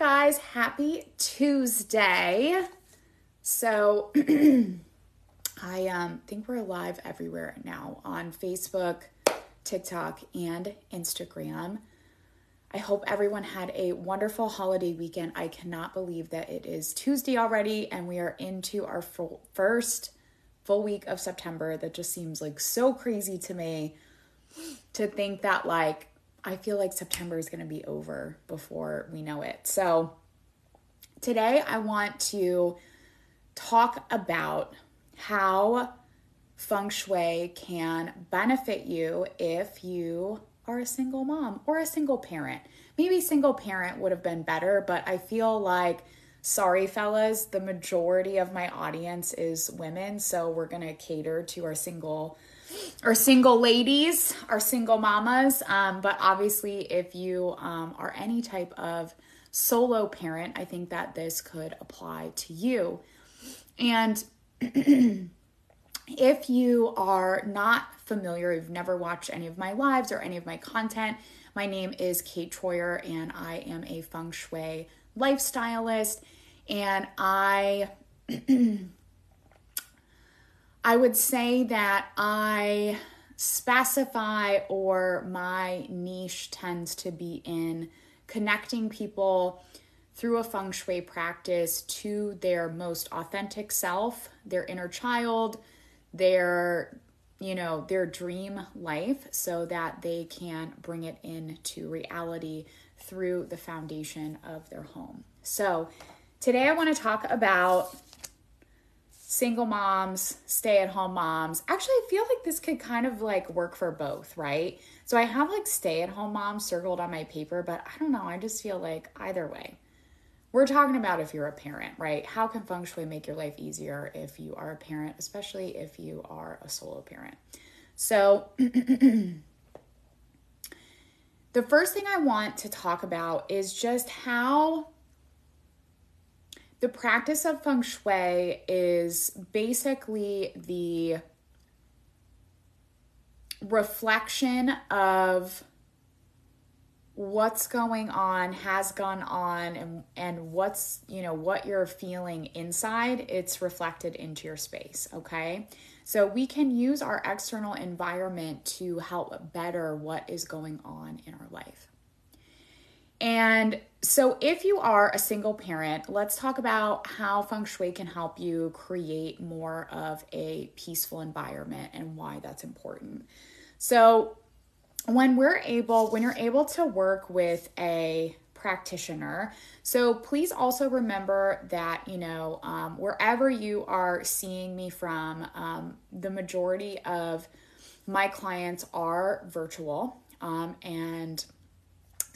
guys? Happy Tuesday. So, I um, think we're live everywhere now on Facebook, TikTok, and Instagram. I hope everyone had a wonderful holiday weekend. I cannot believe that it is Tuesday already and we are into our full, first full week of September. That just seems like so crazy to me to think that, like, I feel like September is going to be over before we know it. So, today I want to talk about how feng shui can benefit you if you are a single mom or a single parent. Maybe single parent would have been better, but I feel like sorry fellas, the majority of my audience is women, so we're going to cater to our single our single ladies, our single mamas. Um, but obviously, if you um, are any type of solo parent, I think that this could apply to you. And if you are not familiar, you've never watched any of my lives or any of my content, my name is Kate Troyer and I am a feng shui lifestylist. And I I would say that I specify or my niche tends to be in connecting people through a feng shui practice to their most authentic self, their inner child, their you know, their dream life so that they can bring it into reality through the foundation of their home. So, today I want to talk about single moms, stay at home moms. Actually, I feel like this could kind of like work for both, right? So I have like stay at home moms circled on my paper, but I don't know. I just feel like either way. We're talking about if you're a parent, right? How can feng shui make your life easier if you are a parent, especially if you are a solo parent? So, the first thing I want to talk about is just how the practice of feng shui is basically the reflection of what's going on has gone on and and what's you know what you're feeling inside it's reflected into your space okay? So we can use our external environment to help better what is going on in our life. And so, if you are a single parent, let's talk about how feng shui can help you create more of a peaceful environment and why that's important. So, when we're able, when you're able to work with a practitioner, so please also remember that, you know, um, wherever you are seeing me from, um, the majority of my clients are virtual. Um, and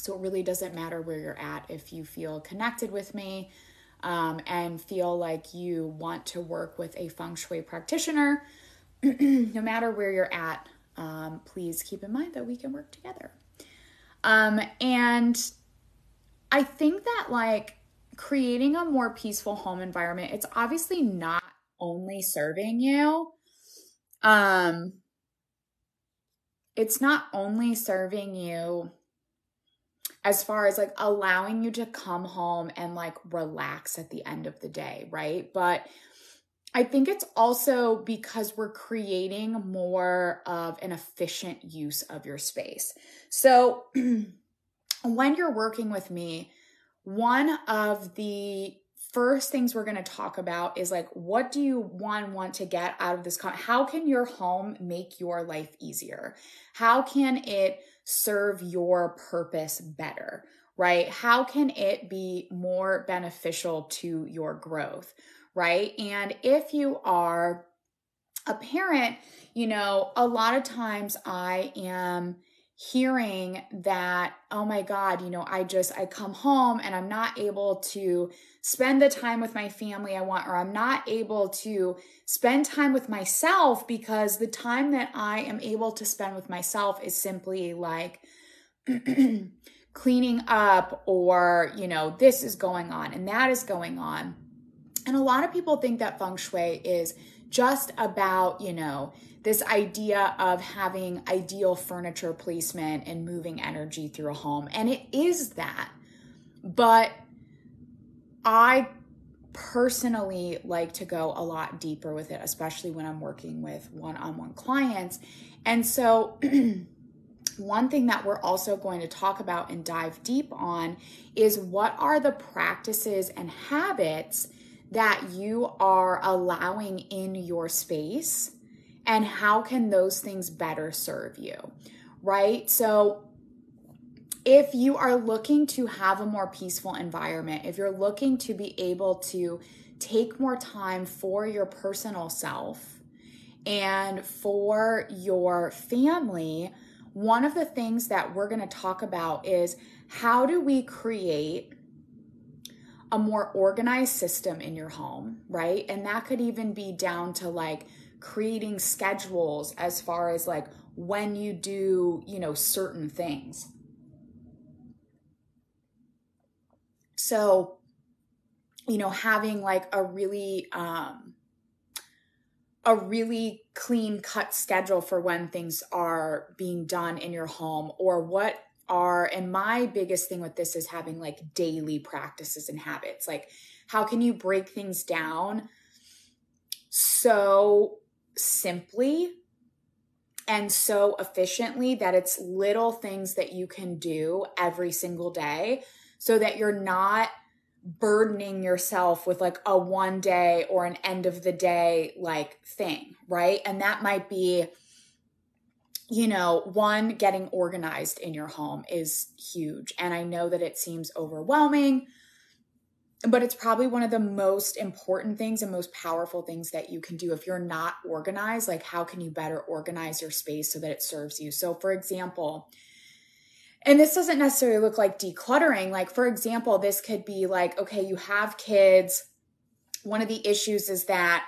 so it really doesn't matter where you're at if you feel connected with me um, and feel like you want to work with a feng shui practitioner. no matter where you're at, um, please keep in mind that we can work together. Um, and I think that like creating a more peaceful home environment, it's obviously not only serving you. Um, it's not only serving you as far as like allowing you to come home and like relax at the end of the day, right? But I think it's also because we're creating more of an efficient use of your space. So when you're working with me, one of the first things we're going to talk about is like what do you one want to get out of this how can your home make your life easier how can it serve your purpose better, right? How can it be more beneficial to your growth, right? And if you are a parent, you know, a lot of times I am hearing that oh my god you know i just i come home and i'm not able to spend the time with my family i want or i'm not able to spend time with myself because the time that i am able to spend with myself is simply like cleaning up or you know this is going on and that is going on. And a lot of people think that feng shui is just about you know this idea of having ideal furniture placement and moving energy through a home. And it is that. But I personally like to go a lot deeper with it, especially when I'm working with one on one clients. And so, one thing that we're also going to talk about and dive deep on is what are the practices and habits that you are allowing in your space and how can those things better serve you, right? So, if you are looking to have a more peaceful environment, if you're looking to be able to take more time for your personal self and for your family, one of the things that we're going to talk about is how do we create a more organized system in your home, right? And that could even be down to like creating schedules as far as like when you do, you know, certain things. So, you know, having like a really, um, a really clean cut schedule for when things are being done in your home or what are and my biggest thing with this is having like daily practices and habits like how can you break things down so simply and so efficiently that it's little things that you can do every single day so that you're not burdening yourself with like a one day or an end of the day like thing, right? And that might be you know, one getting organized in your home is huge. And I know that it seems overwhelming, but it's probably one of the most important things and most powerful things that you can do if you're not organized. Like, how can you better organize your space so that it serves you? So, for example, and this doesn't necessarily look like decluttering. Like, for example, this could be like, okay, you have kids. One of the issues is that,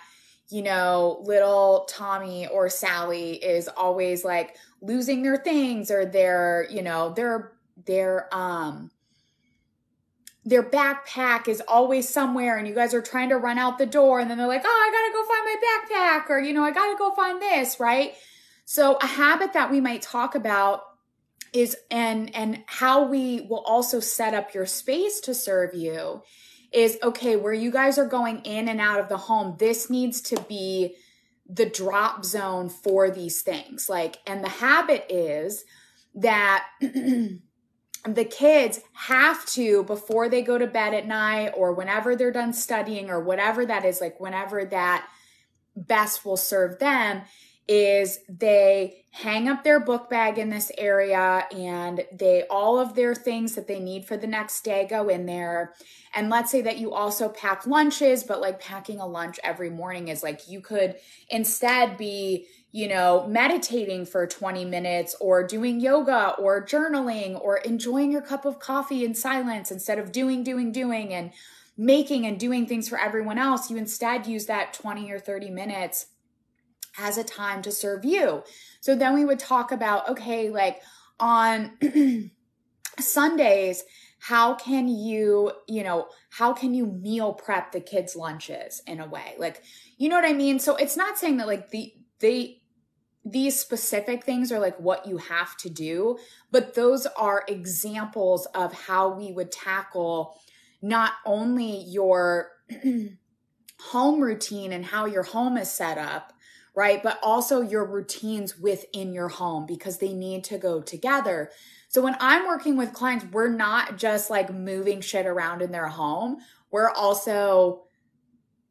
you know, little Tommy or Sally is always like losing their things or their, you know, their, their, um, their backpack is always somewhere and you guys are trying to run out the door and then they're like, oh, I gotta go find my backpack or, you know, I gotta go find this, right? So a habit that we might talk about is and and how we will also set up your space to serve you is okay where you guys are going in and out of the home this needs to be the drop zone for these things like and the habit is that the kids have to before they go to bed at night or whenever they're done studying or whatever that is like whenever that best will serve them is they hang up their book bag in this area and they all of their things that they need for the next day go in there. And let's say that you also pack lunches but like packing a lunch every morning is like you could instead be you know meditating for 20 minutes or doing yoga or journaling or enjoying your cup of coffee in silence instead of doing doing doing and making and doing things for everyone else you instead use that 20 or 30 minutes as a time to serve you. So then we would talk about, okay, like on Sundays, how can you, you know, how can you meal prep the kids' lunches in a way? Like, you know what I mean? So it's not saying that like the, they, these specific things are like what you have to do, but those are examples of how we would tackle not only your home routine and how your home is set up, right? But also your routines within your home because they need to go together. So when I'm working with clients, we're not just like moving shit around in their home. We're also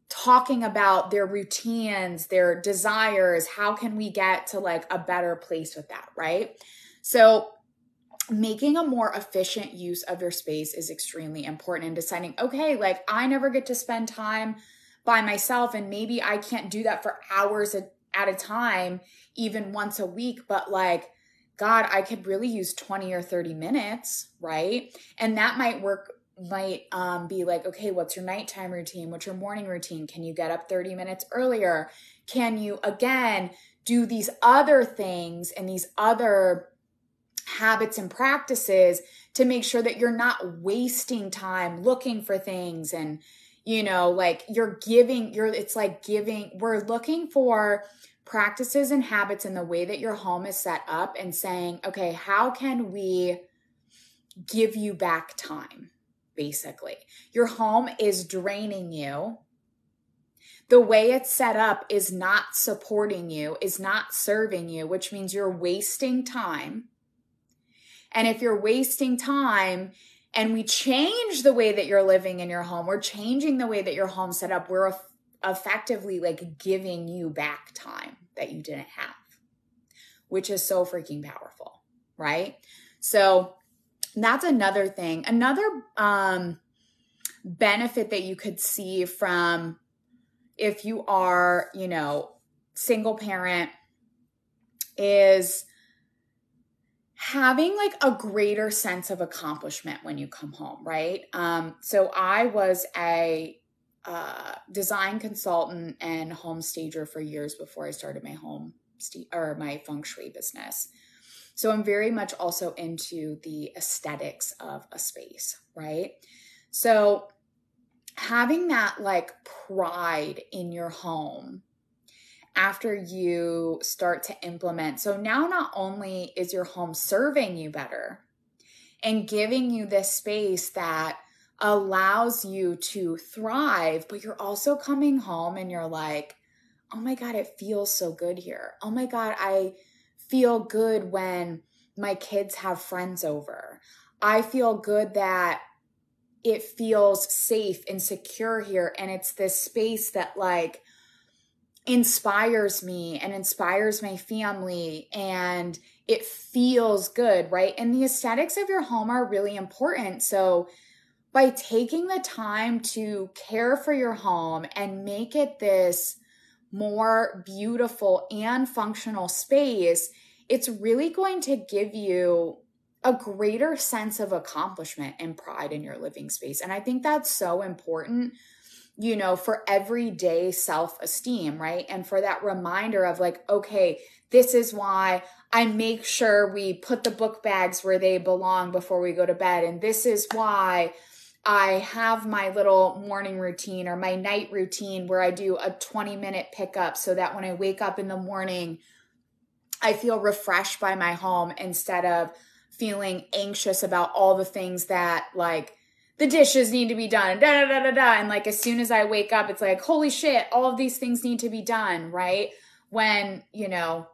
talking about their routines, their desires. How can we get to like a better place with that, right? So making a more efficient use of your space is extremely important and deciding, okay, like I never get to spend time by myself and maybe I can't do that for hours at a time, even once a week, but like, God, I could really use 20 or 30 minutes, right? And that might work, might um, be like, okay, what's your nighttime routine? What's your morning routine? Can you get up 30 minutes earlier? Can you, again, do these other things and these other habits and practices to make sure that you're not wasting time looking for things and, you know, like you're giving, you're, it's like giving, we're looking for, practices and habits in the way that your home is set up and saying, okay, how can we give you back time? Basically. Your home is draining you. The way it's set up is not supporting you, is not serving you, which means you're wasting time. And if you're wasting time and we change the way that you're living in your home, we're changing the way that your home set up, we're effectively like giving you back time that you didn't have, which is so freaking powerful, right? So that's another thing. Another um, benefit that you could see from if you are, you know, single parent is having like a greater sense of accomplishment when you come home, right? Um, so I was a uh, design consultant and home stager for years before I started my home st- or my feng shui business. So I'm very much also into the aesthetics of a space, right? So having that like pride in your home after you start to implement. So now not only is your home serving you better and giving you this space that allows you to thrive, but you're also coming home and you're like, oh my God, it feels so good here. Oh my God, I feel good when my kids have friends over. I feel good that it feels safe and secure here. And it's this space that, like, inspires me and inspires my family and it feels good, right? And the aesthetics of your home are really important. So, by taking the time to care for your home and make it this more beautiful and functional space, it's really going to give you a greater sense of accomplishment and pride in your living space. And I think that's so important, you know, for everyday self esteem, right? And for that reminder of like, okay, this is why I make sure we put the book bags where they belong before we go to bed. And this is why I have my little morning routine or my night routine where I do a 20 minute pickup so that when I wake up in the morning, I feel refreshed by my home instead of feeling anxious about all the things that like the dishes need to be done, da da da da da. And like as soon as I wake up, it's like, holy shit, all of these things need to be done, right? When, you know,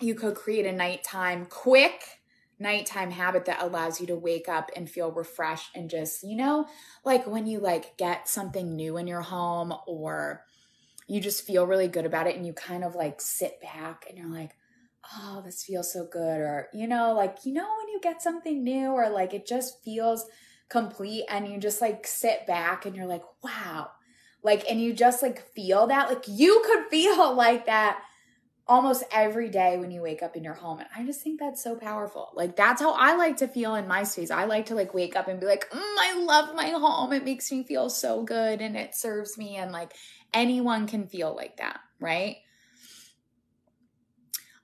you could create a nighttime quick nighttime habit that allows you to wake up and feel refreshed and just, you know, like when you like get something new in your home or you just feel really good about it and you kind of like sit back and you're like, oh, this feels so good. Or, you know, like, you know, when you get something new or like it just feels complete and you just like sit back and you're like, wow. Like, and you just like feel that, like you could feel like that almost every day when you wake up in your home. And I just think that's so powerful. Like, that's how I like to feel in my space. I like to like wake up and be like, mm, I love my home. It makes me feel so good and it serves me. And like anyone can feel like that, right?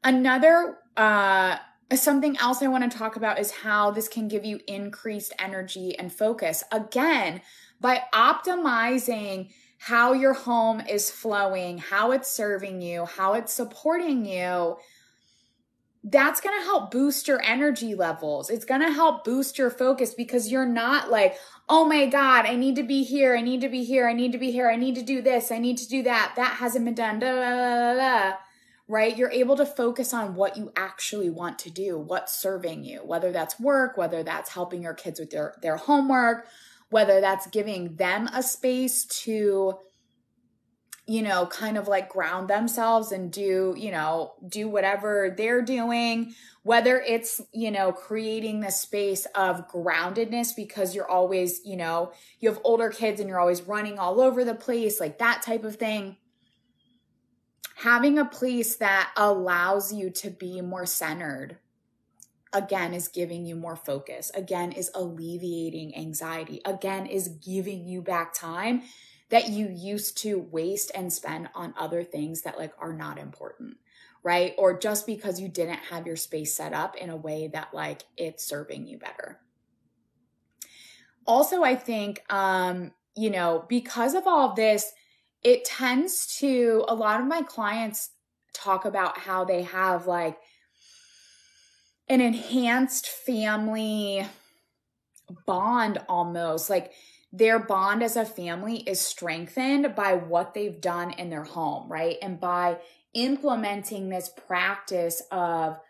Another uh, something else I want to talk about is how this can give you increased energy and focus. Again, by optimizing how your home is flowing, how it's serving you, how it's supporting you, that's going to help boost your energy levels. It's going to help boost your focus because you're not like, oh my God, I need to be here. I need to be here. I need to be here. I need to do this. I need to do that. That hasn't been done. Da, da, da, right? You're able to focus on what you actually want to do, what's serving you, whether that's work, whether that's helping your kids with their, their homework, whether that's giving them a space to, you know, kind of like ground themselves and do, you know, do whatever they're doing, whether it's, you know, creating the space of groundedness because you're always, you know, you have older kids and you're always running all over the place, like that type of thing. Having a place that allows you to be more centered again is giving you more focus again is alleviating anxiety again is giving you back time that you used to waste and spend on other things that like are not important right? Or just because you didn't have your space set up in a way that like it's serving you better. Also i think um you know because of all of this it tends to a lot of my clients talk about how they have like an enhanced family bond almost like their bond as a family is strengthened by what they've done in their home, right? And by implementing this practice of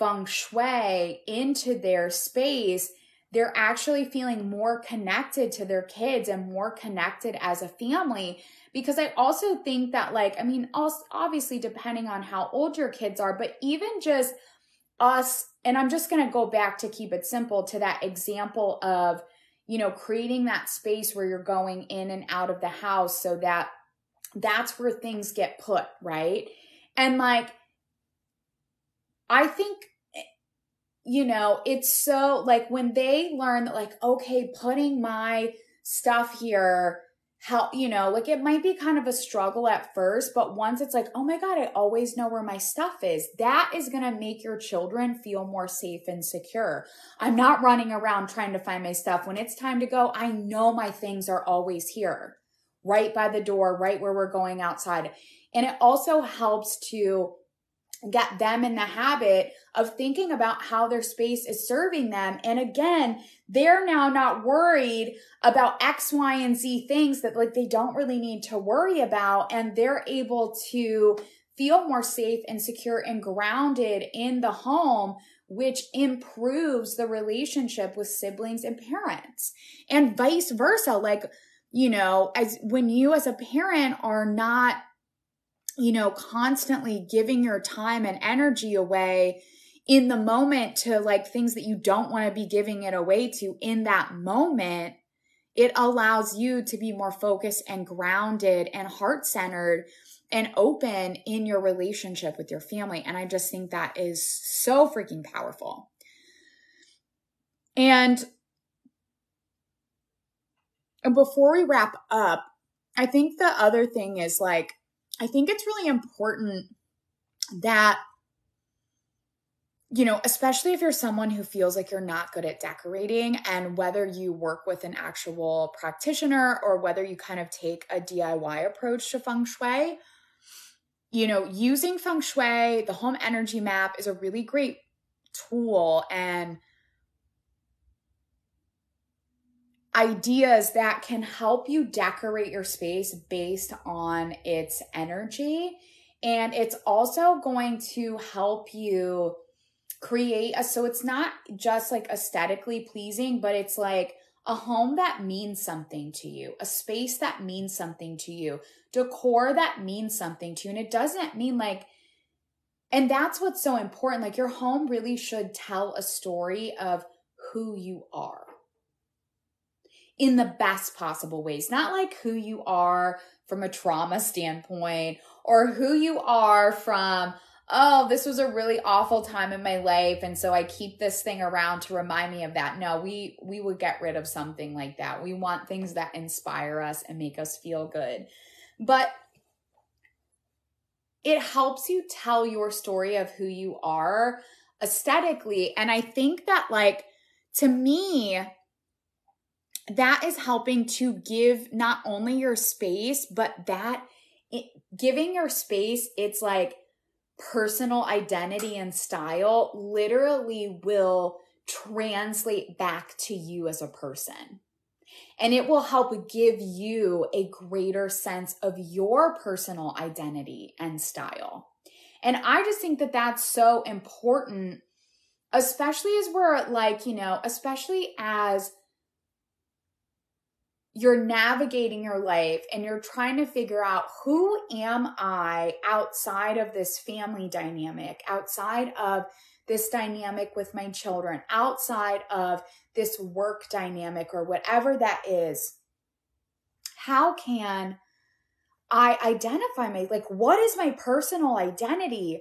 feng shui into their space, they're actually feeling more connected to their kids and more connected as a family. Because I also think that, like, I mean, also, obviously, depending on how old your kids are, but even just us, and I'm just going to go back to keep it simple to that example of, you know, creating that space where you're going in and out of the house so that that's where things get put, right? And like, I think, eh, you know, it's so like when they learn that, like, okay, putting my stuff here how you know like it might be kind of a struggle at first but once it's like oh my god i always know where my stuff is that is going to make your children feel more safe and secure. I'm not running around trying to find my stuff. When it's time to go i know my things are always here right by the door right where we're going outside. And it also helps to get them in the habit of thinking about how their space is serving them. And again, they're now not worried about X, Y, and Z things that like they don't really need to worry about. And they're able to feel more safe and secure and grounded in the home, which improves the relationship with siblings and parents and vice versa. Like, you know, as when you as a parent are not you know, constantly giving your time and energy away in the moment to like things that you don't want to be giving it away to in that moment, it allows you to be more focused and grounded and heart centered and open in your relationship with your family. And I just think that is so freaking powerful. And, and before we wrap up, I think the other thing is like, I think it's really important that you know, especially if you're someone who feels like you're not good at decorating, and whether you work with an actual practitioner or whether you kind of take a DIY approach to feng shui, you know, using feng shui, the home energy map is a really great tool and ideas that can help you decorate your space based on its energy. And it's also going to help you create a, so it's not just like aesthetically pleasing, but it's like a home that means something to you, a space that means something to you, decor that means something to you. And it doesn't mean like, and that's what's so important. Like your home really should tell a story of who you are in the best possible ways, not like who you are from a trauma standpoint or who you are from, oh, this was a really awful time in my life and so I keep this thing around to remind me of that. No, we we would get rid of something like that. We want things that inspire us and make us feel good. But it helps you tell your story of who you are aesthetically and I think that like to me that is helping to give not only your space, but that it, giving your space, it's like personal identity and style literally will translate back to you as a person. And it will help give you a greater sense of your personal identity and style. And I just think that that's so important, especially as we're like, you know, especially as you're navigating your life and you're trying to figure out who am I outside of this family dynamic, outside of this dynamic with my children, outside of this work dynamic or whatever that is. How can I identify my like what is my personal identity?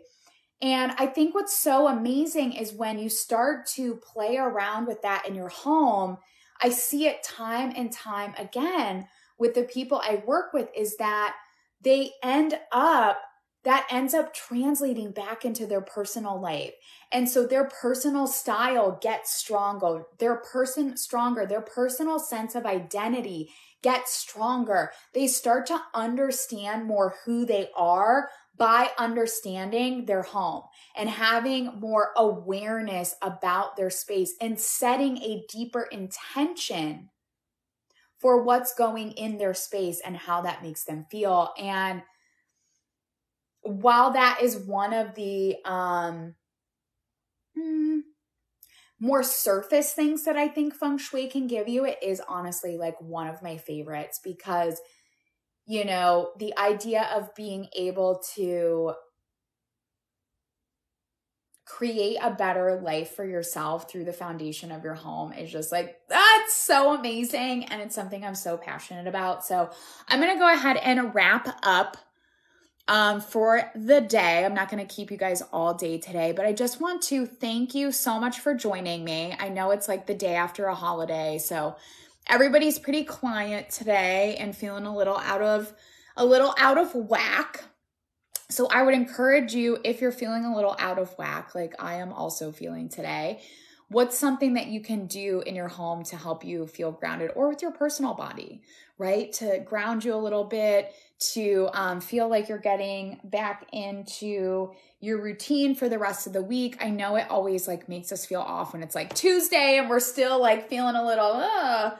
And I think what's so amazing is when you start to play around with that in your home I see it time and time again with the people I work with is that they end up that ends up translating back into their personal life. And so their personal style gets stronger. Their person stronger, their personal sense of identity gets stronger. They start to understand more who they are by understanding their home and having more awareness about their space and setting a deeper intention for what's going in their space and how that makes them feel. And while that is one of the um, hmm, more surface things that I think feng shui can give you, it is honestly like one of my favorites because, you know, the idea of being able to create a better life for yourself through the foundation of your home is just like that's so amazing and it's something I'm so passionate about. So, I'm going to go ahead and wrap up um, for the day. I'm not going to keep you guys all day today, but I just want to thank you so much for joining me. I know it's like the day after a holiday, so everybody's pretty quiet today and feeling a little out of a little out of whack. So I would encourage you if you're feeling a little out of whack like I am also feeling today, what's something that you can do in your home to help you feel grounded or with your personal body, right? To ground you a little bit, to um, feel like you're getting back into your routine for the rest of the week. I know it always like makes us feel off when it's like Tuesday and we're still like feeling a little, uh,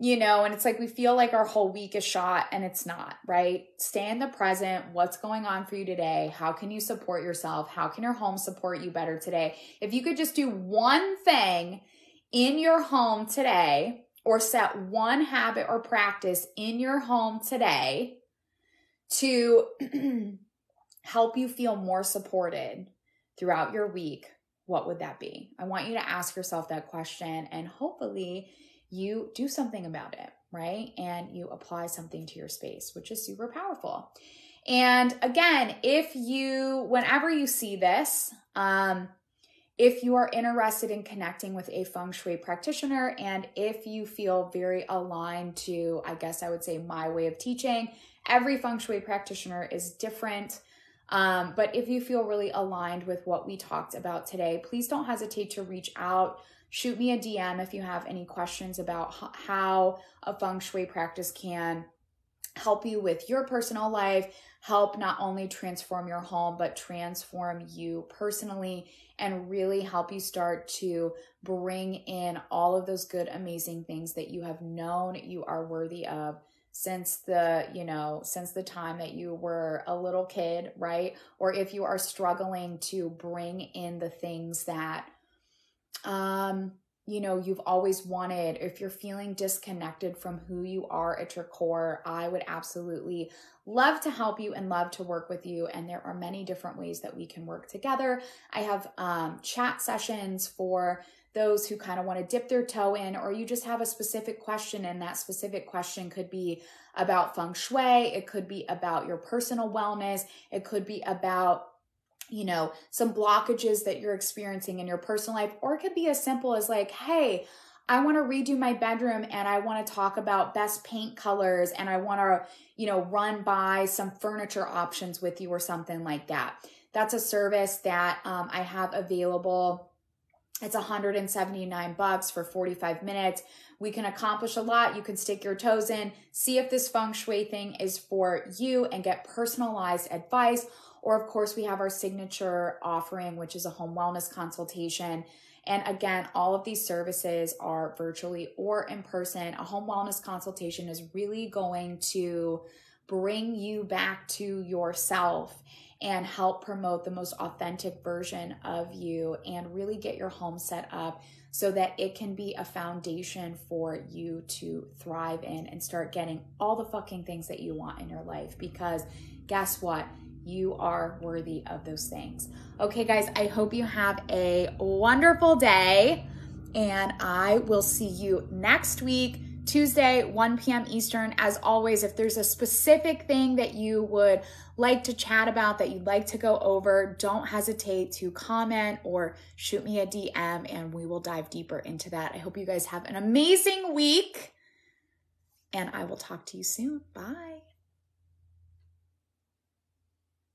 you know, and it's like we feel like our whole week is shot and it's not, right? Stay in the present. What's going on for you today? How can you support yourself? How can your home support you better today? If you could just do one thing in your home today or set one habit or practice in your home today to help you feel more supported throughout your week, what would that be? I want you to ask yourself that question and hopefully you do something about it, right? And you apply something to your space, which is super powerful. And again, if you, whenever you see this, um, if you are interested in connecting with a feng shui practitioner and if you feel very aligned to, I guess I would say, my way of teaching, every feng shui practitioner is different. Um, but if you feel really aligned with what we talked about today, please don't hesitate to reach out. Shoot me a DM if you have any questions about how a feng shui practice can help you with your personal life, help not only transform your home, but transform you personally and really help you start to bring in all of those good, amazing things that you have known you are worthy of since the you know since the time that you were a little kid right? Or if you are struggling to bring in the things that um you know you've always wanted if you're feeling disconnected from who you are at your core i would absolutely love to help you and love to work with you and there are many different ways that we can work together. I have um, chat sessions for those who kind of want to dip their toe in or you just have a specific question and that specific question could be about feng shui it could be about your personal wellness it could be about you know, some blockages that you're experiencing in your personal life, or it could be as simple as like, hey, I want to redo my bedroom and I want to talk about best paint colors and I want to, you know, run by some furniture options with you or something like that. That's a service that um, I have available. It's 179 bucks for 45 minutes. We can accomplish a lot. You can stick your toes in, see if this feng shui thing is for you and get personalized advice or, of course, we have our signature offering, which is a home wellness consultation. And again, all of these services are virtually or in person. A home wellness consultation is really going to bring you back to yourself and help promote the most authentic version of you and really get your home set up so that it can be a foundation for you to thrive in and start getting all the fucking things that you want in your life. Because guess what? you are worthy of those things. Okay, guys, I hope you have a wonderful day, and I will see you next week. Tuesday, 1 p.m. Eastern. As always, if there's a specific thing that you would like to chat about, that you'd like to go over, don't hesitate to comment or shoot me a DM and we will dive deeper into that. I hope you guys have an amazing week and I will talk to you soon. Bye.